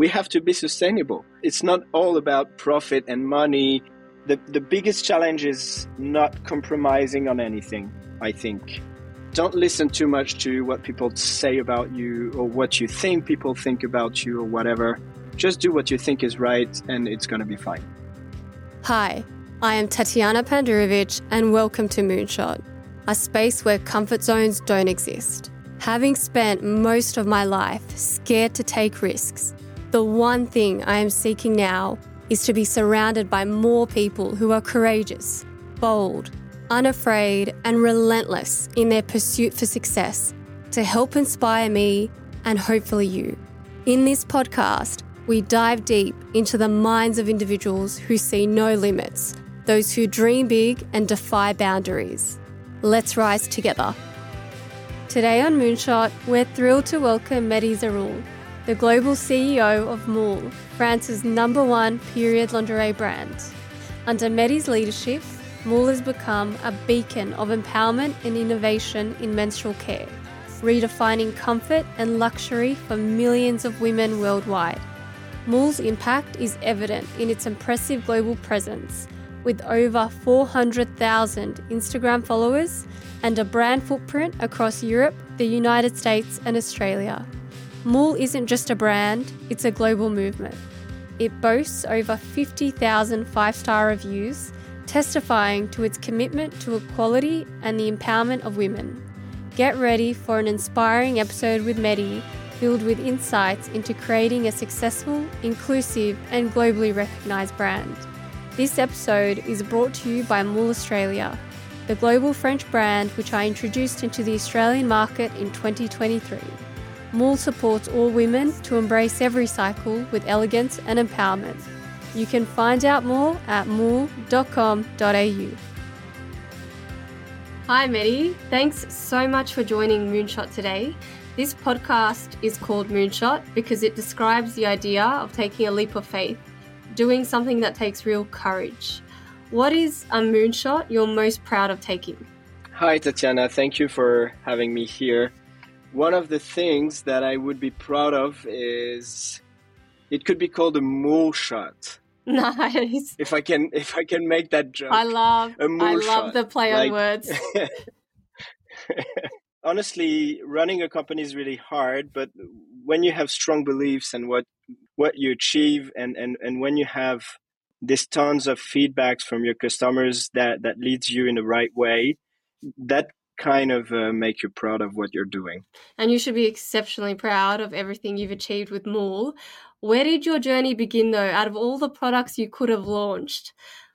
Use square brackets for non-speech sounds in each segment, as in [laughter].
we have to be sustainable. It's not all about profit and money. The, the biggest challenge is not compromising on anything, I think. Don't listen too much to what people say about you or what you think people think about you or whatever. Just do what you think is right and it's going to be fine. Hi, I am Tatjana Pandurevic and welcome to Moonshot, a space where comfort zones don't exist. Having spent most of my life scared to take risks, the one thing I am seeking now is to be surrounded by more people who are courageous, bold, unafraid, and relentless in their pursuit for success to help inspire me and hopefully you. In this podcast, we dive deep into the minds of individuals who see no limits, those who dream big and defy boundaries. Let's rise together. Today on Moonshot, we're thrilled to welcome Mehdi Zeroual, the global CEO of Mool, France's number one period lingerie brand. Under Mehdi's leadership, Mool has become a beacon of empowerment and innovation in menstrual care, redefining comfort and luxury for millions of women worldwide. Mool's impact is evident in its impressive global presence, with over 400,000 Instagram followers and a brand footprint across Europe, the United States, and Australia. Mool isn't just a brand, it's a global movement. It boasts over 50,000 five star reviews, testifying to its commitment to equality and the empowerment of women. Get ready for an inspiring episode with Mehdi, filled with insights into creating a successful, inclusive, and globally recognised brand. This episode is brought to you by Mool Australia the global French brand which I introduced into the Australian market in 2023. Mool supports all women to embrace every cycle with elegance and empowerment. You can find out more at mool.com.au. Hi, Mehdi. Thanks so much for joining Moonshot today. This podcast is called Moonshot because it describes the idea of taking a leap of faith, doing something that takes real courage. What is a moonshot you're most proud of taking? Hi, Tatjana. Thank you for having me here. One of the things that I would be proud of is it could be called a mool shot. [laughs] Nice. If I can, if I can make that joke. I love. I love shot. the play like, on words. [laughs] honestly, running a company is really hard, but when you have strong beliefs and what what you achieve, and and and when you have there's tons of feedbacks from your customers that that leads you in the right way that kind of uh, make you proud of what you're doing and you should be exceptionally proud of everything you've achieved with Mool. Where did your journey begin though? Out of all the products you could have launched,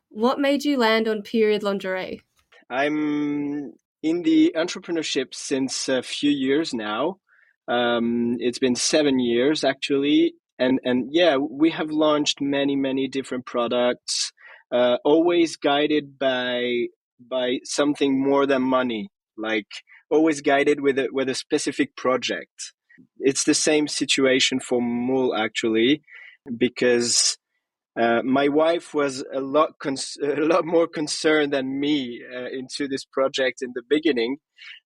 what made you land on period lingerie? I'm in the entrepreneurship since a few years now. Um, it's been seven years actually, and and yeah we have launched many many different products uh, always guided by by something more than money like always guided with a with a specific project it's the same situation for Mool actually because uh, my wife was a lot cons- [laughs] a lot more concerned than me uh, into this project in the beginning.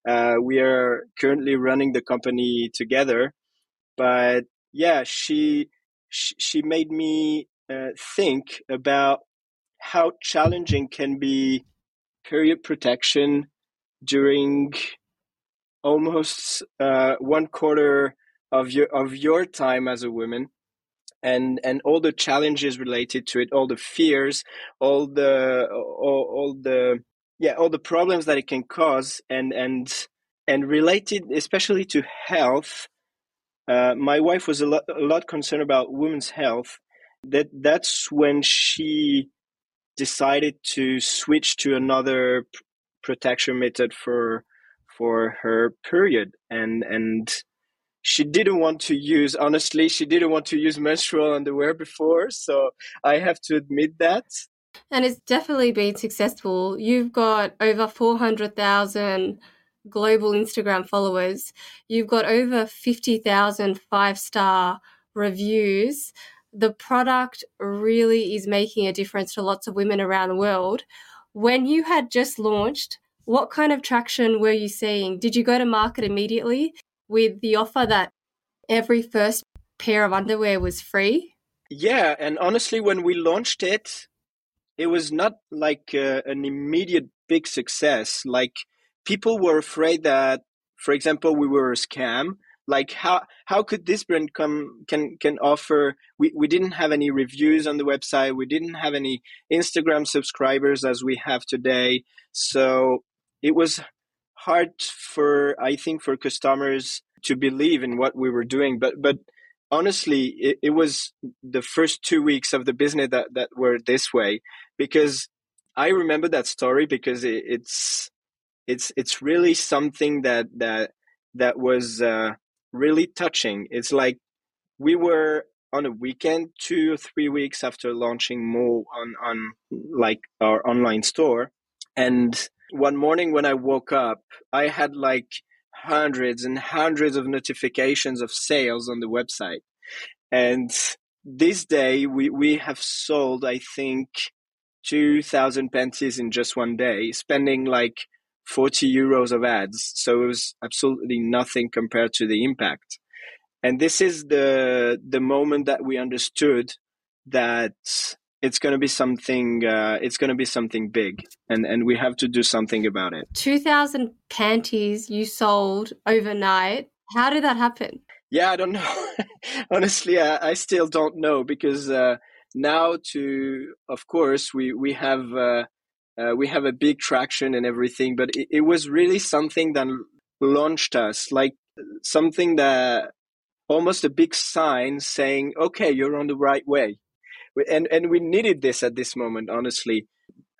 Uh, we are currently running the company together, but yeah, she she made me uh, think about how challenging can be period protection during almost uh, one quarter of your of your time as a woman and and all the challenges related to it all the fears all the all, all the yeah all the problems that it can cause and and and related especially to health uh, my wife was a lot, a lot concerned about women's health. That that's when she decided to switch to another protection method for for her period, and and she didn't want to use honestly she didn't want to use menstrual underwear before so i have to admit that and it's definitely been successful you've got over 400000 global Instagram followers, you've got over 50,000 five star reviews. The product really is making a difference to lots of women around the world. When you had just launched, what kind of traction were you seeing? Did you go to market immediately with the offer that every first pair of underwear was free. Yeah, and honestly, when we launched it, it was not like uh, an immediate big success. Like people were afraid that, for example, we were a scam. Like how how could this brand come can can offer? We we didn't have any reviews on the website. We didn't have any Instagram subscribers as we have today. So it was hard for I think for customers to believe in what we were doing. But but honestly, it, it was the first two weeks of the business that that were this way because I remember that story because it, it's it's it's really something that that that was uh, really touching. It's like we were on a weekend, two or three weeks after launching Mo on on like our online store, and one morning when I woke up, I had like hundreds and hundreds of notifications of sales on the website. And this day we, we have sold, I think, 2000 panties in just one day, spending like 40 euros of ads. So it was absolutely nothing compared to the impact. And this is the the moment that we understood that it's going to be something uh, it's going to be something big and and we have to do something about it 2000 panties you sold overnight how did that happen yeah i don't [laughs] know honestly I, I, still don't know because uh, now to of course we we have uh, uh, we have a big traction and everything but it, it was really something that launched us like something that almost a big sign saying okay you're on the right way. And and we needed this at this moment honestly.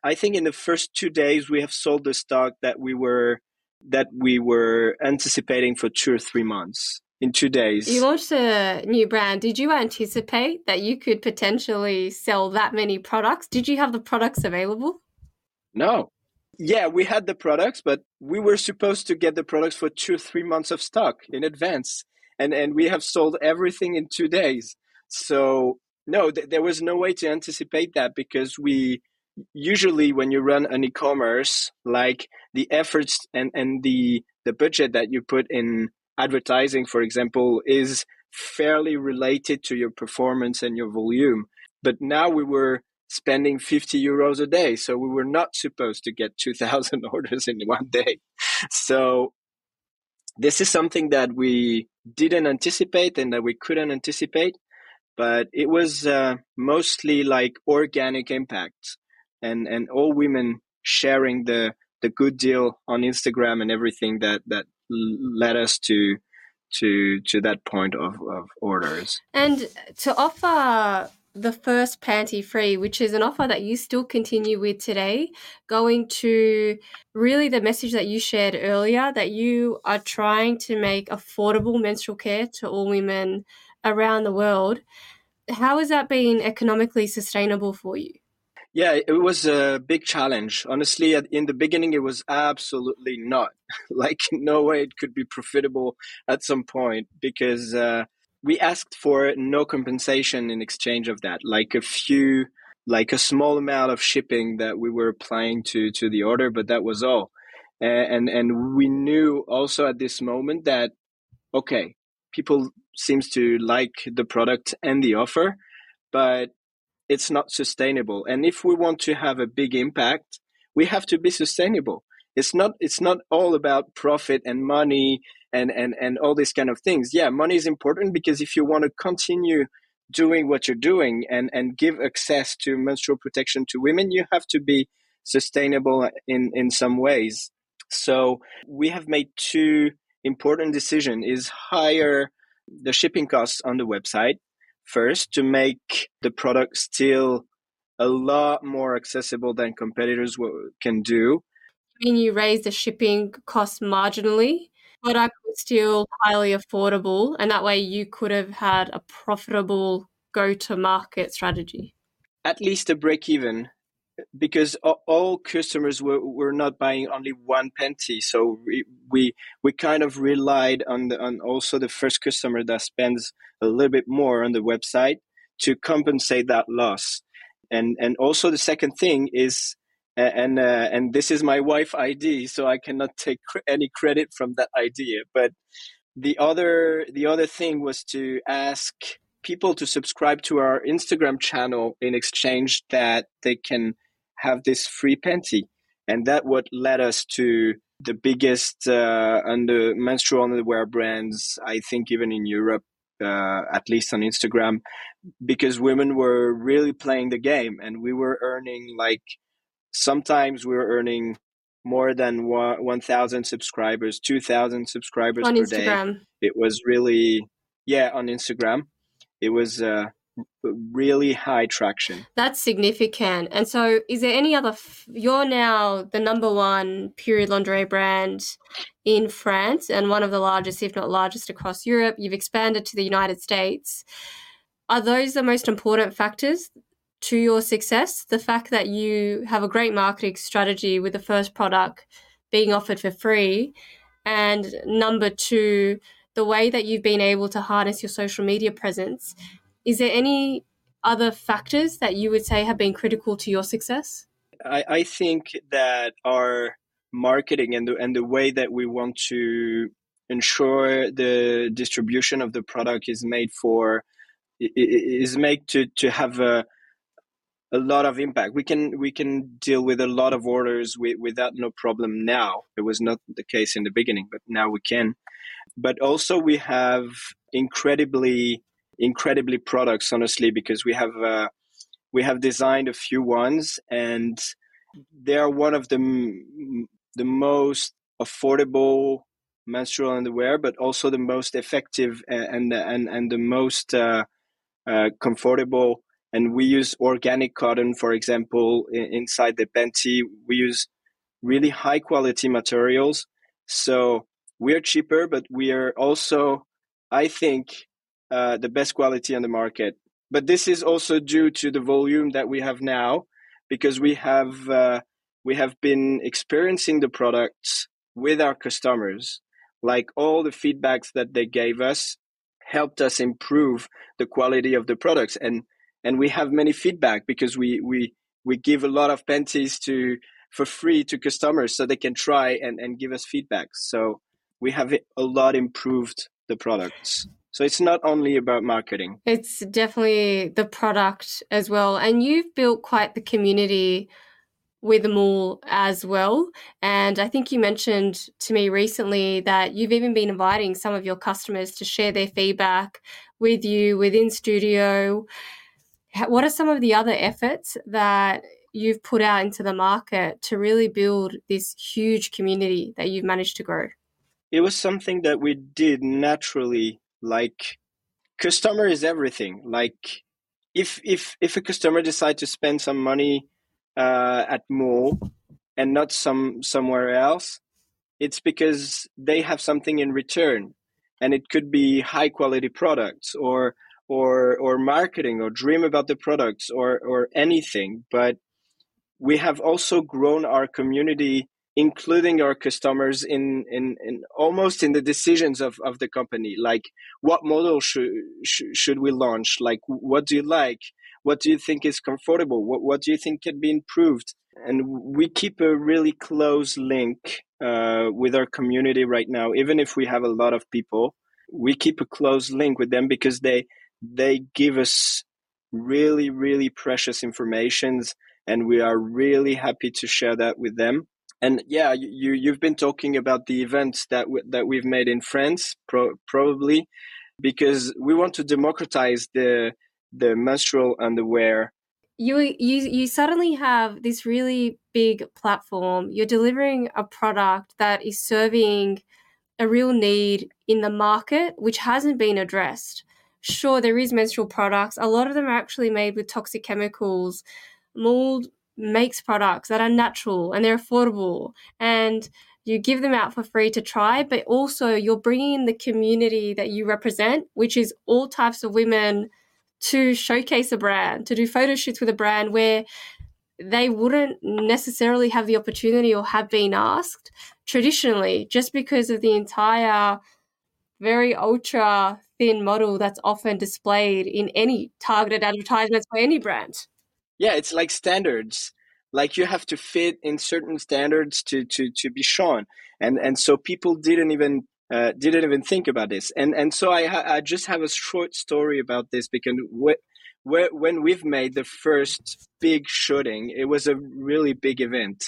I think in the first two days we have sold the stock that we were that we were anticipating for two or three months in two days. You launched a new brand. Did you anticipate that you could potentially sell that many products? Did you have the products available no. Yeah we had the products but we were supposed to get the products for two three months of stock in advance. And and we have sold everything in two days. So no, th- there was no way to anticipate that because we usually when you run an e-commerce, like the efforts and, and the the budget that you put in advertising, for example, is fairly related to your performance and your volume. But now we were spending 50 euros a day. So we were not supposed to get 2000 [laughs] orders in one day. So this is something that we didn't anticipate and that we couldn't anticipate but it was uh, mostly like organic impact and and all women sharing the the good deal on Instagram and everything that that led us to to to that point of, of orders. And to offer the first panty free, which is an offer that you still continue with today, going to really the message that you shared earlier that you are trying to make affordable menstrual care to all women around the world. How has that been economically sustainable for you? Yeah, it was a big challenge. Honestly, in the beginning, it was absolutely not. [laughs] like, no way it could be profitable at some point because uh, we asked for no compensation in exchange of that. Like a few, like a small amount of shipping that we were applying to to the order, but that was all. And and we knew also at this moment that okay, people seems to like the product and the offer, but it's not sustainable. And if we want to have a big impact, we have to be sustainable. It's not it's not all about profit and money and and and all these kind of things. Yeah, money is important because if you want to continue doing what you're doing and and give access to menstrual protection to women, you have to be sustainable in in some ways. So we have made two important decision is hire the shipping costs on the website first to make the product still a lot more accessible than competitors can do. Mean, you raise the shipping cost marginally, product was still highly affordable, and that way you could have had a profitable go to market strategy. At least a break even because all customers were, were not buying only one panty so we, we we kind of relied on the on also the first customer that spends a little bit more on the website to compensate that loss and and also the second thing is and uh, and this is my wife id so i cannot take any credit from that idea but the other the other thing was to ask people to subscribe to our Instagram channel in exchange that they can have this free panty. And that what led us to the biggest uh, under menstrual underwear brands, I think even in Europe, uh, at least on Instagram, because women were really playing the game and we were earning like sometimes we were earning more than 1000 subscribers 2000 subscribers on per Instagram. day it was really yeah on instagram it was uh, really high traction That's significant. And so, is there any other? F- you're now the number one period lingerie brand in France and one of the largest, if not largest, across Europe. You've expanded to the United States. Are those the most important factors to your success? The fact that you have a great marketing strategy with the first product being offered for free, and number two, the way that you've been able to harness your social media presence. Is there any other factors that you would say have been critical to your success? I, I think that our marketing and the, and the way that we want to ensure the distribution of the product is made for is made to, to have a, a lot of impact. We can we can deal with a lot of orders with, without no problem now. It was not the case in the beginning, but now we can. But also we have incredibly incredibly products honestly because we have uh, we have designed a few ones and they are one of the the most affordable menstrual underwear but also the most effective and and and the most uh, uh, comfortable and we use organic cotton for example inside the panty we use really high quality materials so we're cheaper but we are also i think uh, the best quality on the market. But this is also due to the volume that we have now, because we have uh, we have been experiencing the products with our customers. Like all the feedbacks that they gave us helped us improve the quality of the products, and and we have many feedback because we we we give a lot of panties to for free to customers so they can try and, and give us feedback. So we have a lot improved the products. So it's not only about marketing. It's definitely the product as well. And you've built quite the community with Mool as well. And I think you mentioned to me recently that you've even been inviting some of your customers to share their feedback with you within studio. What are some of the other efforts that you've put out into the market to really build this huge community that you've managed to grow? It was something that we did naturally like customer is everything like if if if a customer decide to spend some money uh, at Mool and not some somewhere else it's because they have something in return and it could be high quality products or or or marketing or dream about the products or or anything but we have also grown our community including our customers in, in, in almost in the decisions of, of the company. Like what model should, sh- should we launch? Like what do you like? What do you think is comfortable? What, what do you think can be improved? And we keep a really close link uh, with our community right now. Even if we have a lot of people we keep a close link with them because they they give us really really precious informations and we are really happy to share that with them and yeah, you you've been talking about the events that w- that we've made in France, pro- probably because we want to democratize the the menstrual underwear. You you you suddenly have this really big platform. You're delivering a product that is serving a real need in the market, which hasn't been addressed. Sure, there is menstrual products. A lot of them are actually made with toxic chemicals, Mool makes products that are natural and they're affordable and you give them out for free to try, but also you're bringing in the community that you represent, which is all types of women to showcase a brand, to do photo shoots with a brand where they wouldn't necessarily have the opportunity or have been asked traditionally, just because of the entire very ultra thin model that's often displayed in any targeted advertisements for any brand yeah it's like standards like you have to fit in certain standards to to to be shown and and so people didn't even uh, didn't even think about this. And and so I I just have a short story about this because wh- when we've made the first big shooting, it was a really big event.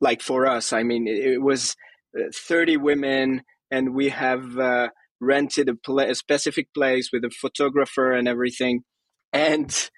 Like for us, I mean, it, was uh, 30 women, and we have uh, rented a, a specific place with a photographer and everything. And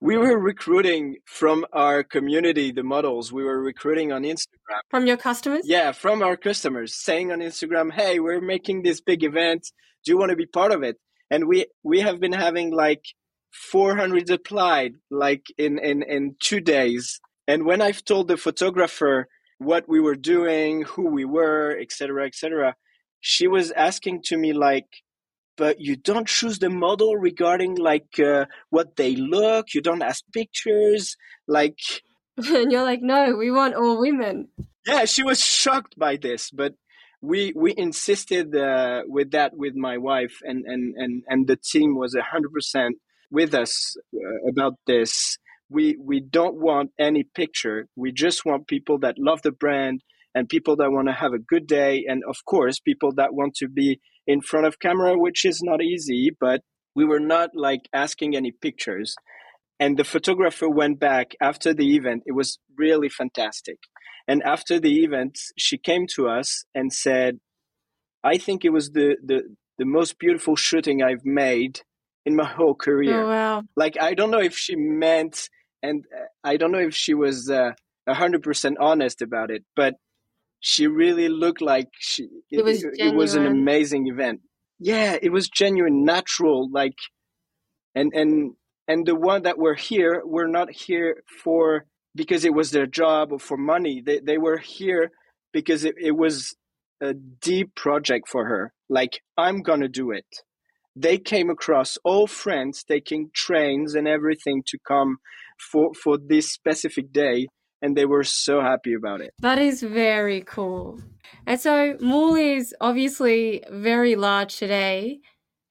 we were recruiting from our community the models. We were recruiting on instagram. From your customers? Yeah from our customers saying on instagram hey we're making this big event. Do you want to be part of it? And we we have been having like 400 applied like in in in two days. And when i've told the photographer what we were doing who we were etc etc she was asking to me like but you don't choose the model regarding like uh, what they look you don't ask pictures like [laughs] and you're like no we want all women. Yeah she was shocked by this but we we insisted uh, with that with my wife and and and and the team was 100% with us uh, about this. We we don't want any picture. We just want people that love the brand and people that want to have a good day and of course people that want to be in front of camera, which is not easy, but we were not like asking any pictures. And the photographer went back after the event. It was really fantastic. And after the event, she came to us and said, I think it was the, the, the most beautiful shooting I've made in my whole career. Oh, wow. Like, I don't know if she meant, and uh, I don't know if she was uh, 100% honest about it, but she really looked like she it, it was it, it was an amazing event. Yeah it was genuine natural like and and and the one that were here were not here for because it was their job or for money. They, they were here because it, it was a deep project for her. Like i'm gonna do it. They came across all friends taking trains and everything to come for for this specific day and they were so happy about it. That is very cool. And so Mool is obviously very large today.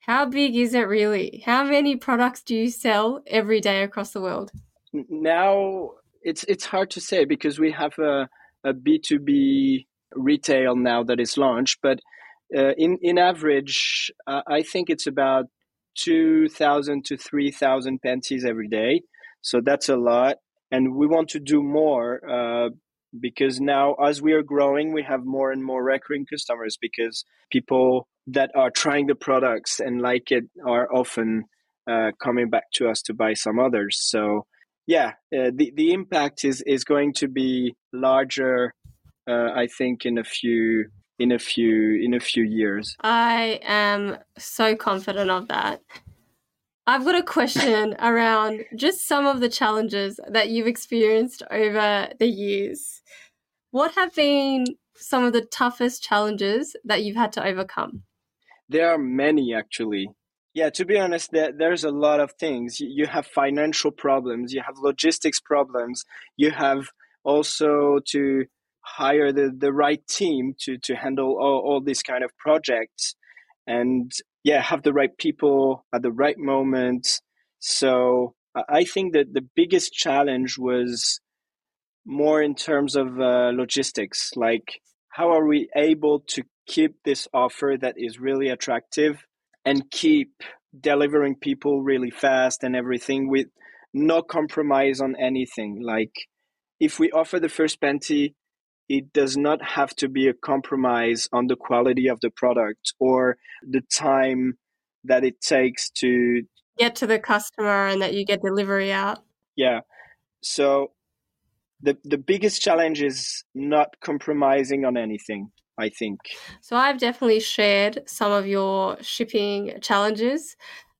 How big is it really? How many products do you sell every day across the world? Now it's it's hard to say because we have a a B2B retail now that is launched, but uh, in in average, uh, I think it's about 2,000 to 3,000 panties every day. So that's a lot and we want to do more uh, because now as we are growing we have more and more recurring customers because people that are trying the products and like it are often uh, coming back to us to buy some others. So yeah uh, the, the impact is is going to be larger uh, i think in a few in a few in a few years. I am so confident of that I've got a question [laughs] around just some of the challenges that you've experienced over the years. What have been some of the toughest challenges that you've had to overcome? There are many, actually. Yeah, to be honest, there, there's a lot of things. You have financial problems, you have logistics problems, you have also to hire the, the right team to, to handle all, all these kind of projects. And yeah have the right people at the right moment so i think that the biggest challenge was more in terms of uh, logistics. Like how are we able to keep this offer that is really attractive and keep delivering people really fast and everything with no compromise on anything? Like if we offer the first panty it does not have to be a compromise on the quality of the product or the time that it takes to get to the customer and that you get delivery out. Yeah. So the the biggest challenge is not compromising on anything, I think. So I've definitely shared some of your shipping challenges.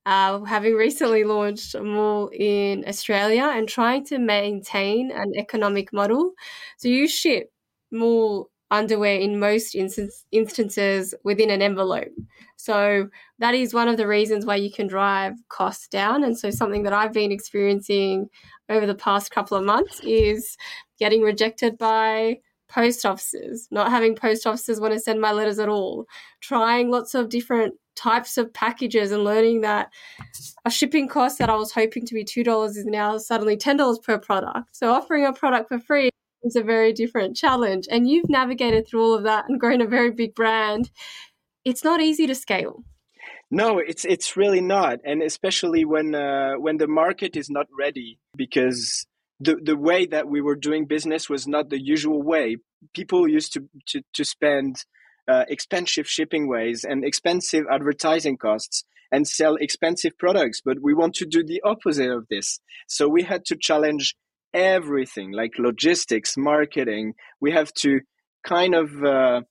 Uh, having recently launched Mool in Australia and trying to maintain an economic model. So you ship more underwear in most instance, instances within an envelope. So that is one of the reasons why you can drive costs down. And so something that I've been experiencing over the past couple of months is getting rejected by post offices, not having post offices want to send my letters at all, trying lots of different types of packages and learning that a shipping cost that I was hoping to be $2 is now suddenly $10 per product. So offering a product for free is a very different challenge. And you've navigated through all of that and grown a very big brand. it's not easy to scale. No, it's it's really not, and especially when uh, when the market is not ready, because the the way that we were doing business was not the usual way. People used to to to spend uh, expensive shipping ways and expensive advertising costs and sell expensive products, but we want to do the opposite of this. So we had to challenge everything, like logistics, marketing. We have to kind of uh,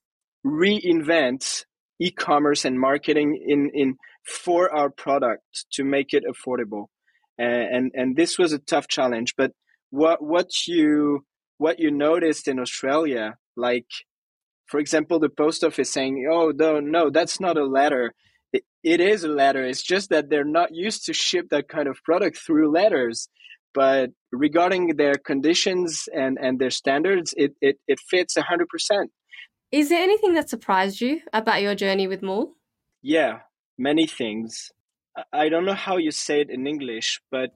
reinvent e-commerce and marketing in in for our product to make it affordable and and this was a tough challenge but what what you what you noticed in australia like for example the post office saying oh no no that's not a letter it, it is a letter it's just that they're not used to ship that kind of product through letters but regarding their conditions and and their standards it it, it fits 100% is there anything that surprised you about your journey with Mool? Yeah, many things. I don't know how you say it in English, but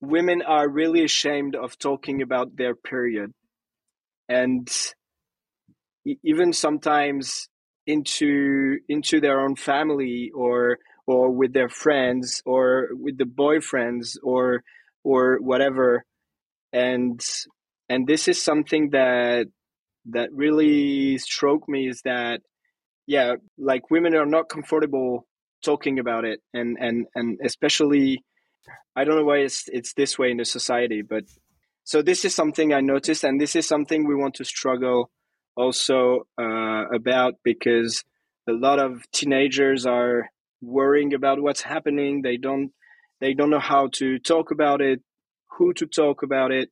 women are really ashamed of talking about their period. And even sometimes into into their own family or or with their friends or with the boyfriends or or whatever. And and this is something that that really struck me is that yeah like women are not comfortable talking about it. And and and especially i don't know why it's it's this way in the society but so this is something i noticed and this is something we want to struggle also uh, about because a lot of teenagers are worrying about what's happening. They don't they don't know how to talk about it who to talk about it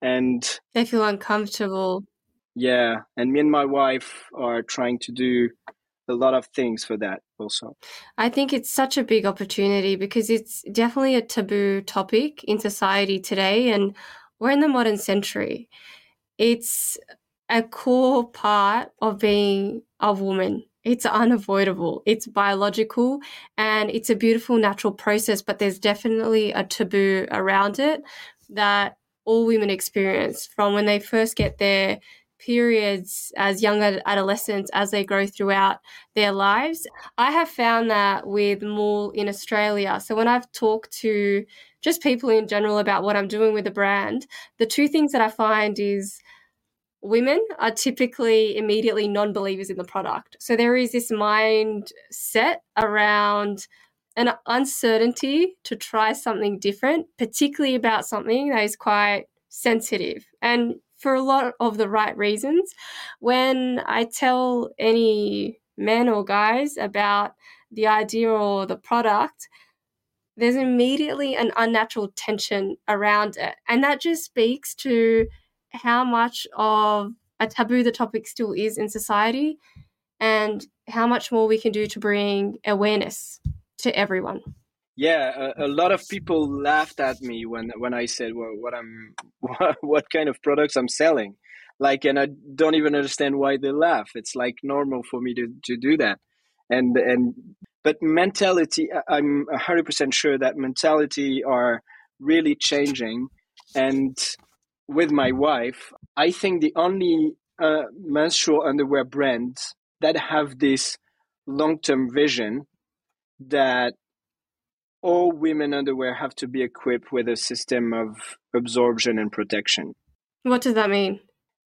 and they feel uncomfortable yeah, and me and my wife are trying to do a lot of things for that also. I think it's such a big opportunity because it's definitely a taboo topic in society today and we're in the modern century. It's a core part of being a woman. It's unavoidable. It's biological and it's a beautiful natural process, but there's definitely a taboo around it that all women experience from when they first get their periods as young adolescents as they grow throughout their lives. I have found that with Mool in Australia. So when I've talked to just people in general about what I'm doing with the brand, the two things that I find is women are typically immediately non believers in the product. So there is this mindset around an uncertainty to try something different, particularly about something that is quite sensitive. And for a lot of the right reasons. When I tell any men or guys about the idea or the product, there's immediately an unnatural tension around it. And that just speaks to how much of a taboo the topic still is in society and how much more we can do to bring awareness to everyone. Yeah a, a, lot of people laughed at me when when i said well, what i'm [laughs] what, what kind of products i'm selling? Like and i don't even understand why they laugh. It's like normal for me to to do that. And and but mentality i'm 100% sure that mentality are really changing. And with my wife i think the only uh, menstrual underwear brands that have this long-term vision that all women underwear have to be equipped with a system of absorption and protection. What does that mean?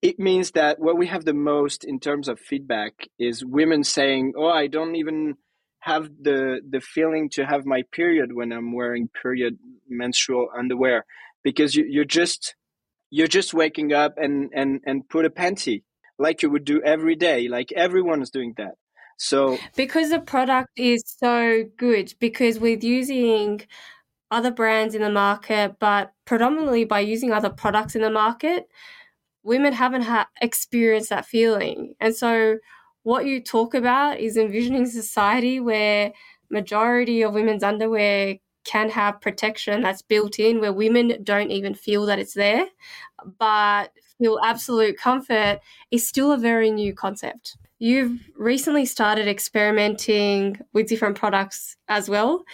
It means that what we have the most in terms of feedback is women saying, "Oh, I don't even have the the feeling to have my period when I'm wearing period menstrual underwear because you, you're just you're just waking up and and and put a panty like you would do every day like everyone is doing that so because the product is so good, because with using other brands in the market, but predominantly by using other products in the market, women haven't had experienced that feeling. And so what you talk about is envisioning society where majority of women's underwear can have protection that's built in where women don't even feel that it's there but feel absolute comfort is still a very new concept You've recently started experimenting with different products as well.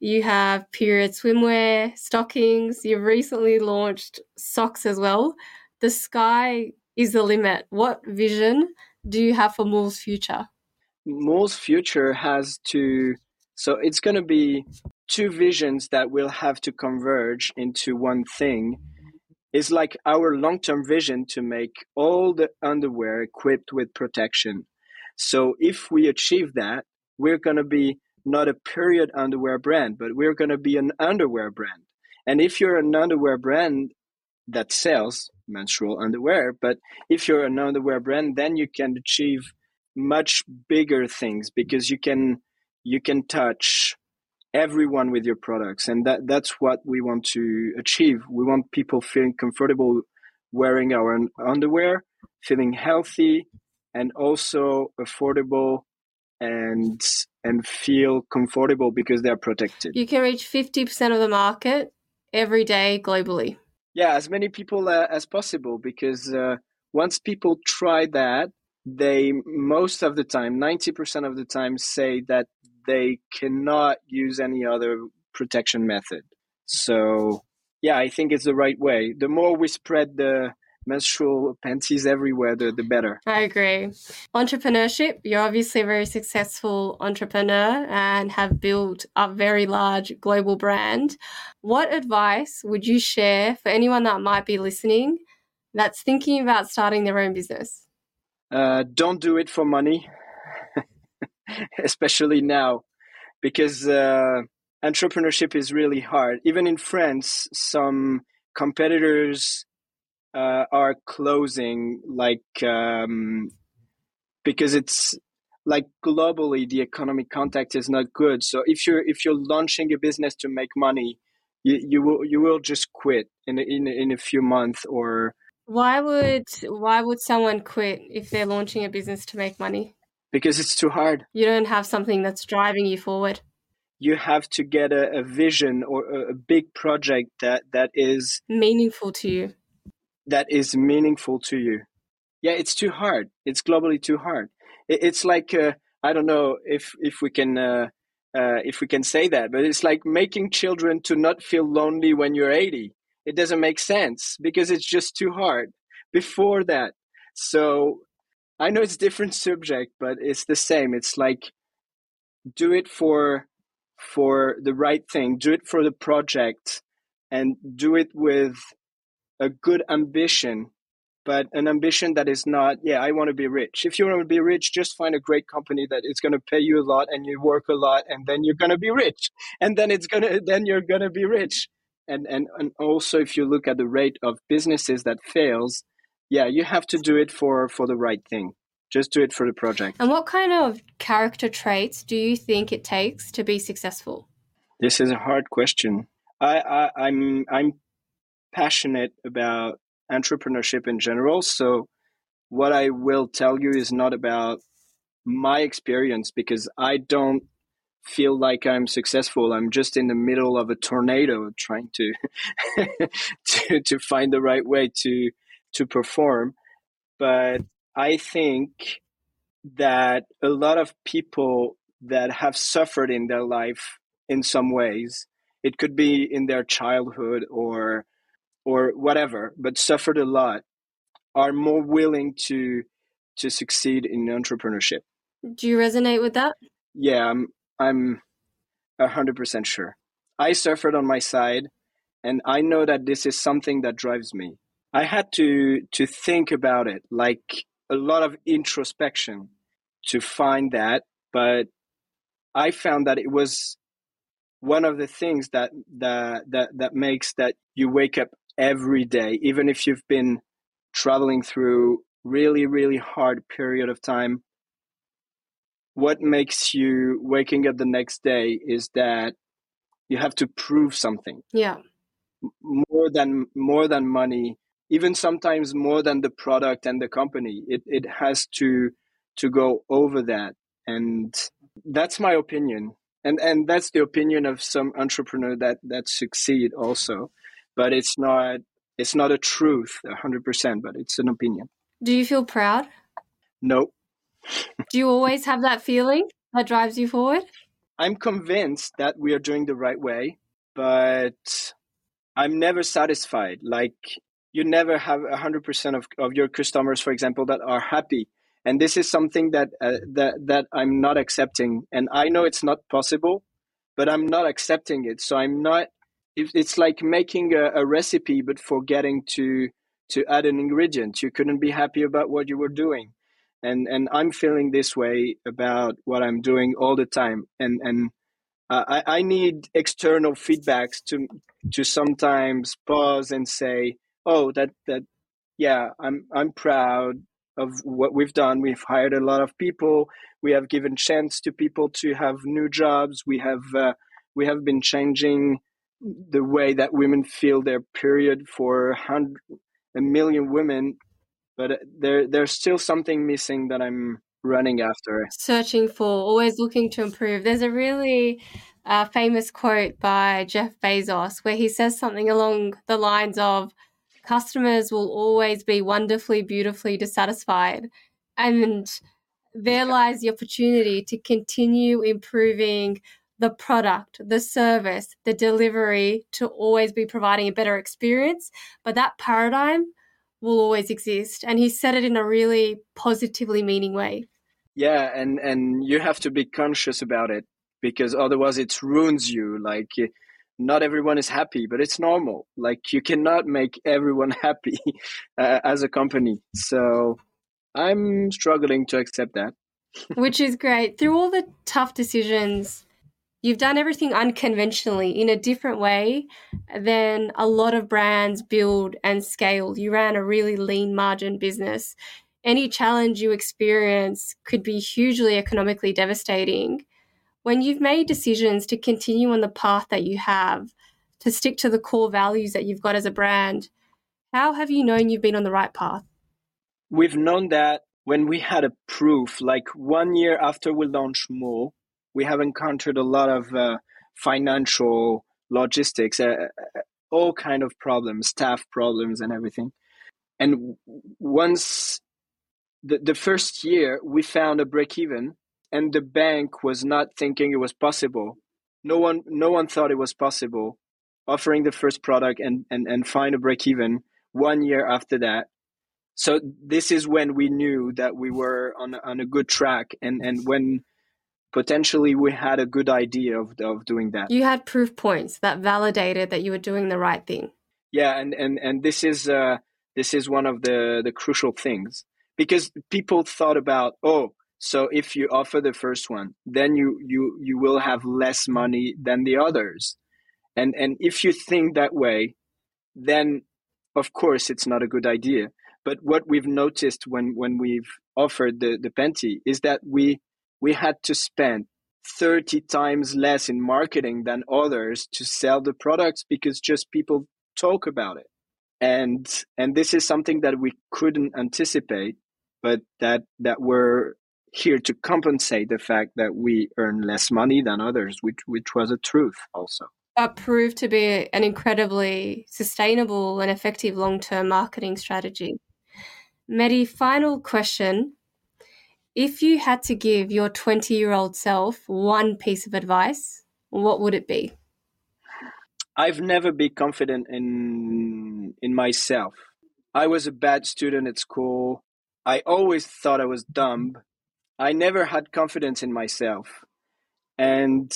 You have period swimwear, stockings. You've recently launched socks as well. The sky is the limit. What vision do you have for Mool's future? Mool's future has to, so it's going to be two visions that will have to converge into one thing. It's like our long term vision to make all the underwear equipped with protection. So if we achieve that, we're going to be not a period underwear brand, but we're going to be an underwear brand. And if you're an underwear brand that sells menstrual underwear, but if you're an underwear brand, then you can achieve much bigger things because you can you can touch everyone with your products. And that that's what we want to achieve. We want people feeling comfortable wearing our underwear feeling healthy and also affordable and and feel comfortable because they're protected. You can reach 50% of the market every day globally. Yeah as many people uh, as possible because uh, once people try that they most of the time 90% of the time say that they cannot use any other protection method. So yeah i think it's the right way. The more we spread the menstrual panties everywhere the, the better. I agree. Entrepreneurship you're obviously a very successful entrepreneur and have built a very large global brand. What advice would you share for anyone that might be listening that's thinking about starting their own business? Uh, don't do it for money, [laughs] especially now, because uh, entrepreneurship is really hard. Even in France, some competitors uh, are closing, like um, because it's like globally the economic context is not good. So if you're if you're launching a business to make money, you, you will you will just quit in in in a few months or why would why would someone quit if they're launching a business to make money? Because it's too hard. You don't have something that's driving you forward. You have to get a, a vision or a, a big project that that is meaningful to you. That is meaningful to you. Yeah, it's too hard. It's globally too hard. It, it's like uh, I don't know if if we can uh, uh, if we can say that, but it's like making children to not feel lonely when you're 80 it doesn't make sense because it's just too hard before that so i know it's different subject but it's the same. It's like do it for for the right thing do it for the project and do it with a good ambition but an ambition that is not yeah i want to be rich. If you want to be rich just find a great company that is going to pay you a lot and you work a lot and then you're going to be rich. [laughs] And then it's going to then you're going to be rich. And, and and also if you look at the rate of businesses that fails yeah you have to do it for for the right thing. Just do it for the project. And what kind of character traits do you think it takes to be successful? This is a hard question. I, I i'm i'm passionate about entrepreneurship in general so what i will tell you is not about my experience because i don't feel like I'm successful. I'm just in the middle of a tornado trying to [laughs] to to find the right way to to perform. But I think that a lot of people that have suffered in their life in some ways, it could be in their childhood or or whatever, but suffered a lot, are more willing to to succeed in entrepreneurship. Do you resonate with that? Yeah, I'm I'm 100% sure. I suffered on my side, and I know that this is something that drives me. I had to, to think about it, like a lot of introspection to find that, but I found that it was one of the things that, that, that, that makes that you wake up every day, even if you've been traveling through really, really hard period of time. What makes you waking up the next day is that you have to prove something. Yeah. More than more than money even sometimes more than the product and the company. It, it has to to go over that. And that's my opinion. And and that's the opinion of some entrepreneur that that succeed also. But it's not it's not a truth 100% but it's an opinion. Do you feel proud? No [laughs] do you always have that feeling that drives you forward? I'm convinced that we are doing the right way, but I'm never satisfied. Like you never have 100% of, of your customers, for example, that are happy. and this is something that uh, that that I'm not accepting, and I know it's not possible, but I'm not accepting it. So I'm not. It's like making a, a recipe but forgetting to to add an ingredient. You couldn't be happy about what you were doing, and and I'm feeling this way about what I'm doing all the time, and and uh, I I need external feedbacks to to sometimes pause and say, oh that that yeah I'm I'm proud of what we've done. We've hired a lot of people. We have given chance to people to have new jobs. We have uh, we have been changing the way that women feel their period for a million women. But there there's still something missing that I'm running after. Searching for, always looking to improve. There's a really uh, famous quote by Jeff Bezos where he says something along the lines of customers will always be wonderfully, beautifully dissatisfied. And there lies the opportunity to continue improving the product, the service, the delivery to always be providing a better experience. But that paradigm will always exist. And he said it in a really positively meaning way. Yeah, and and you have to be conscious about it because otherwise it ruins you. Like not everyone is happy, but it's normal. Like you cannot make everyone [laughs] happy uh, as a company. So I'm struggling to accept that. [laughs] Which is great. Through all the tough decisions, you've done everything unconventionally in a different way than a lot of brands build and scale. You ran a really lean margin business. Any challenge you experience could be hugely economically devastating when you've made decisions to continue on the path that you have, to stick to the core values that you've got as a brand, how have you known you've been on the right path? We've known that when we had a proof, like one year after we launched Mool, we have encountered a lot of uh, financial logistics, uh, uh all kind of problems, staff problems, and everything. And once the, the first year, we found a break even and the bank was not thinking it was possible. No one, no one thought it was possible offering the first product and, and, and find a break even one year after that. So this is when we knew that we were on, on a good track and, and when potentially we had a good idea of, of doing that. You had proof points that validated that you were doing the right thing. Yeah. And, and, and this is, uh, this is one of the, the crucial things because people thought about, oh, so if you offer the first one, then you you you will have less money than the others. And and if you think that way, then of course it's not a good idea. But what we've noticed when when we've offered the the Penti is that we we had to spend 30 times less in marketing than others to sell the products because just people talk about it. And and this is something that we couldn't anticipate but that that were here to compensate the fact that we earn less money than others, which which was a truth also. That proved to be an incredibly sustainable and effective long term marketing strategy. Mehdi, final question. If you had to give your 20 year old self one piece of advice, what would it be? I've never been confident in in myself. I was a bad student at school. I always thought I was dumb I never had confidence in myself. And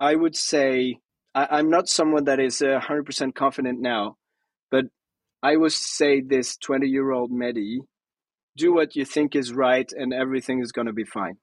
I would say I, am not someone that is uh, 100% confident now, but I would say this 20 year old Mehdi do what you think is right and everything is going to be fine.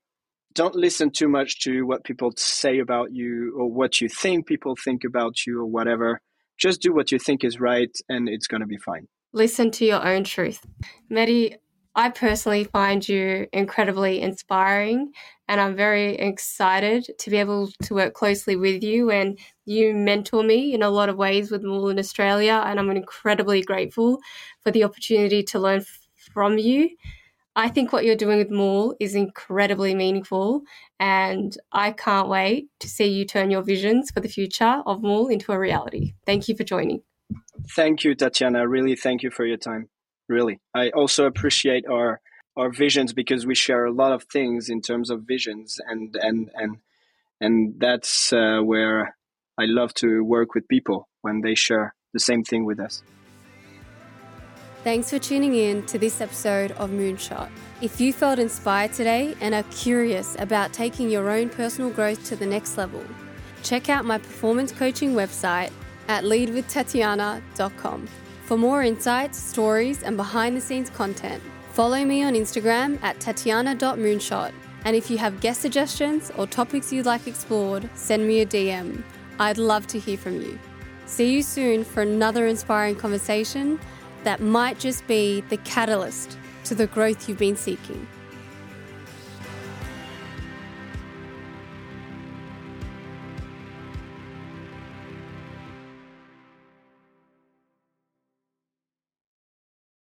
Don't listen too much to what people say about you or what you think people think about you or whatever. Just do what you think is right and it's going to be fine. Listen to your own truth. Mehdi, I personally find you incredibly inspiring, and I'm very excited to be able to work closely with you. And you mentor me in a lot of ways with Mool in Australia, and I'm incredibly grateful for the opportunity to learn from you. I think what you're doing with Mool is incredibly meaningful, and I can't wait to see you turn your visions for the future of Mool into a reality. Thank you for joining. Thank you, Tatjana. Really, thank you for your time really. I also appreciate our our visions because we share a lot of things in terms of visions and and and and that's uh, where I love to work with people when they share the same thing with us. Thanks for tuning in to this episode of Moonshot. If you felt inspired today and are curious about taking your own personal growth to the next level, check out my performance coaching website at leadwithtatjana.com. For more insights, stories, and behind the scenes content, follow me on Instagram at tatjana.moonshot. And if you have guest suggestions or topics you'd like explored, send me a DM. I'd love to hear from you. See you soon for another inspiring conversation that might just be the catalyst to the growth you've been seeking.